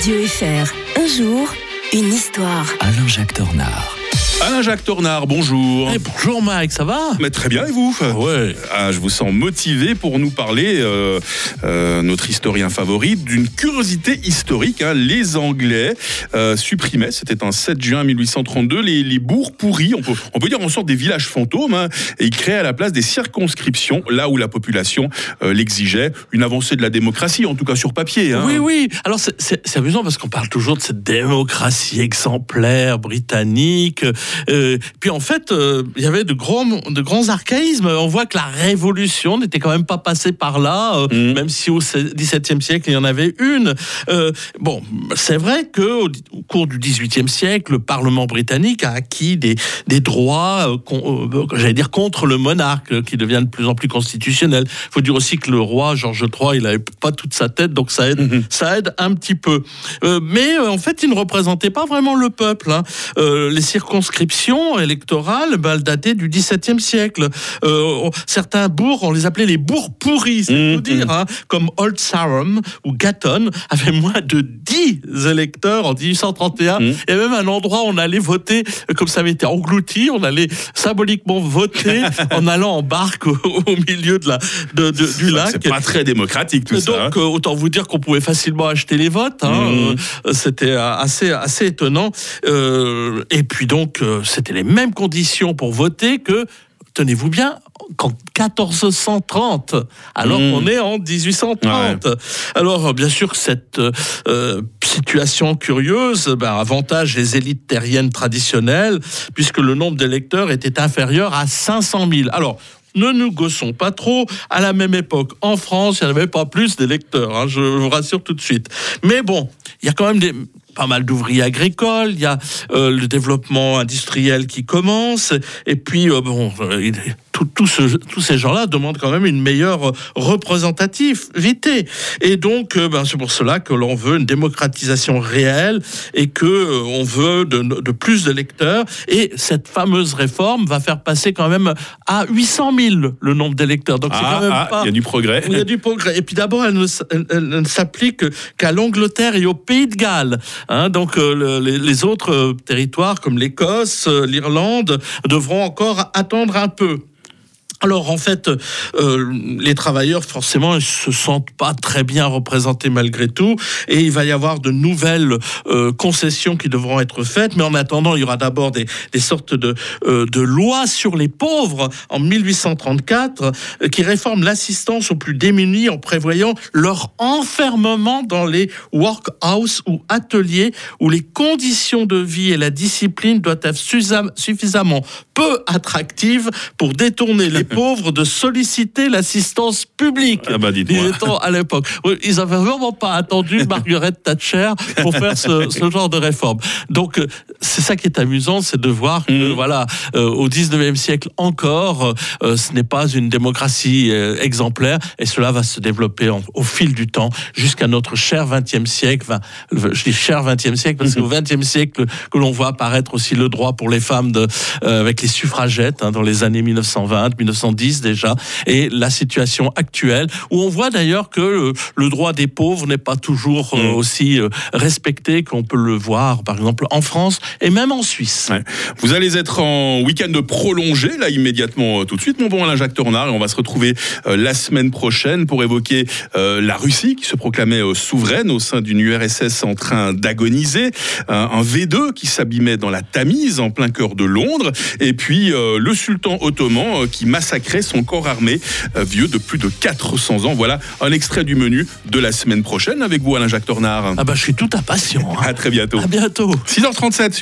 Radio FR. Un jour, une histoire. Alain-Jacques Tornard. Alain-Jacques Tornard, bonjour. Eh, bonjour Mike, ça va Mais très bien, et vous Ouais. Ah, je vous sens motivé pour nous parler, euh, euh, notre historien favori, d'une curiosité historique. hein. Les Anglais euh, supprimaient, c'était un 7 juin 1832, les, les bourgs pourris, on peut, on peut dire en sorte des villages fantômes, hein, et ils créaient à la place des circonscriptions, là où la population euh, l'exigeait, une avancée de la démocratie, en tout cas sur papier. hein. Oui, oui. Alors c'est amusant parce qu'on parle toujours de cette démocratie exemplaire britannique. Euh, puis en fait, euh, il y avait de grands, de grands archaïsmes. On voit que la Révolution n'était quand même pas passée par là, euh, Mhm. même si au XVIIe siècle il y en avait une. Bon, c'est vrai que au, cours du XVIIIe siècle, le Parlement britannique a acquis des, des droits, j'allais dire contre le monarque, qui devient de plus en plus constitutionnel. Il faut dire aussi que le roi Georges III, il n'avait pas toute sa tête, donc ça aide, Mhm. ça aide un petit peu. Mais en fait, il ne représentait pas vraiment le peuple. hein. Les circonscriptions électorales, bah, dataient du XVIIe siècle. Euh, certains bourgs, on les appelait les bourgs pourris, c'est Mhm. dire, hein, comme Old Sarum ou Gatton, avaient moins de 10 électeurs en 1831. Mhm. Il y a même un endroit où on allait voter, euh, comme ça avait été englouti, on allait symboliquement voter en allant en barque au, au milieu de la, de- de- du lac. C'est pas très démocratique tout Et ça. hein. donc, euh, autant vous dire qu'on pouvait facilement acheter les votes. hein, Mhm. euh, c'était assez, assez étonnant. Euh, et puis donc, euh, c'était les mêmes conditions pour voter que, tenez-vous bien, qu'en 1430, alors Mhm. qu'on est en 1830. Alors, euh, bien sûr, cette euh, euh, situation curieuse ben, avantage les élites terriennes traditionnelles, puisque le nombre d'électeurs était inférieur à 500 000. Alors, ne nous gossons pas trop. À la même époque, en France, il n'y en avait pas plus d'électeurs, hein, je vous rassure tout de suite. Mais bon, il y a quand même des, pas mal d'ouvriers agricoles, il y a euh, le développement industriel qui commence, et puis, euh, bon, tout- ce- tous ces gens-là demandent quand même une meilleure euh, représentativité. Et donc, euh, ben, c'est pour cela que l'on veut une démocratisation réelle et que euh, on veut de, de plus d'électeurs. Et cette fameuse réforme va faire passer quand même à 800 000 le nombre d'électeurs. Donc, c'est Ah, quand même ah, pas... il y a du progrès. Il y a du progrès. Et puis d'abord, elle ne, s'applique qu'à l'Angleterre et au Pays de Galles. Hein, donc euh, le- les, les autres territoires comme l'Écosse, l'Irlande devront encore attendre un peu. Alors en fait, euh, les travailleurs forcément ils se sentent pas très bien représentés malgré tout, et il va y avoir de nouvelles euh, concessions qui devront être faites. Mais en attendant, il y aura d'abord des, des sortes de, euh, de lois sur les pauvres en 1834 euh, qui réforment l'assistance aux plus démunis en prévoyant leur enfermement dans les workhouse ou ateliers où les conditions de vie et la discipline doivent être suffisamment peu attractives pour détourner les pauvres de solliciter l'assistance publique. Ah bah, dites-moi. À l'époque. Ils avaient vraiment pas attendu Margaret Thatcher pour faire ce, ce genre de réforme. Donc euh, c'est ça qui est amusant, c'est de voir que Mhm. voilà, euh, au 19e siècle encore, euh, ce n'est pas une démocratie euh, exemplaire et cela va se développer en- au fil du temps jusqu'à notre cher 20e siècle. Enfin, je dis cher 20e siècle parce que au 20e siècle que l'on voit apparaître aussi le droit pour les femmes de, avec les suffragettes hein, dans les années 1920, 1910 déjà, et la situation actuelle où on voit d'ailleurs que le droit des pauvres n'est pas toujours euh, Mhm. aussi euh, respecté qu'on peut le voir par exemple en France et même en Suisse. Ouais. Vous allez être en week-end prolongé, là, immédiatement, euh, tout de suite, mon bon Alain Jacques Tornard, et on va se retrouver euh, la semaine prochaine pour évoquer la Russie, qui se proclamait souveraine au sein d'une URSS en train d'agoniser, un, un V2 qui s'abîmait dans la Tamise, en plein cœur de Londres, et puis le sultan ottoman qui massacrait son corps armé, euh, vieux de plus de 400 ans. Voilà un extrait du menu de la semaine prochaine avec vous, Alain Jacques Tornard. Ah bah je suis tout impatient. hein. À très bientôt. À bientôt. 6h37 sur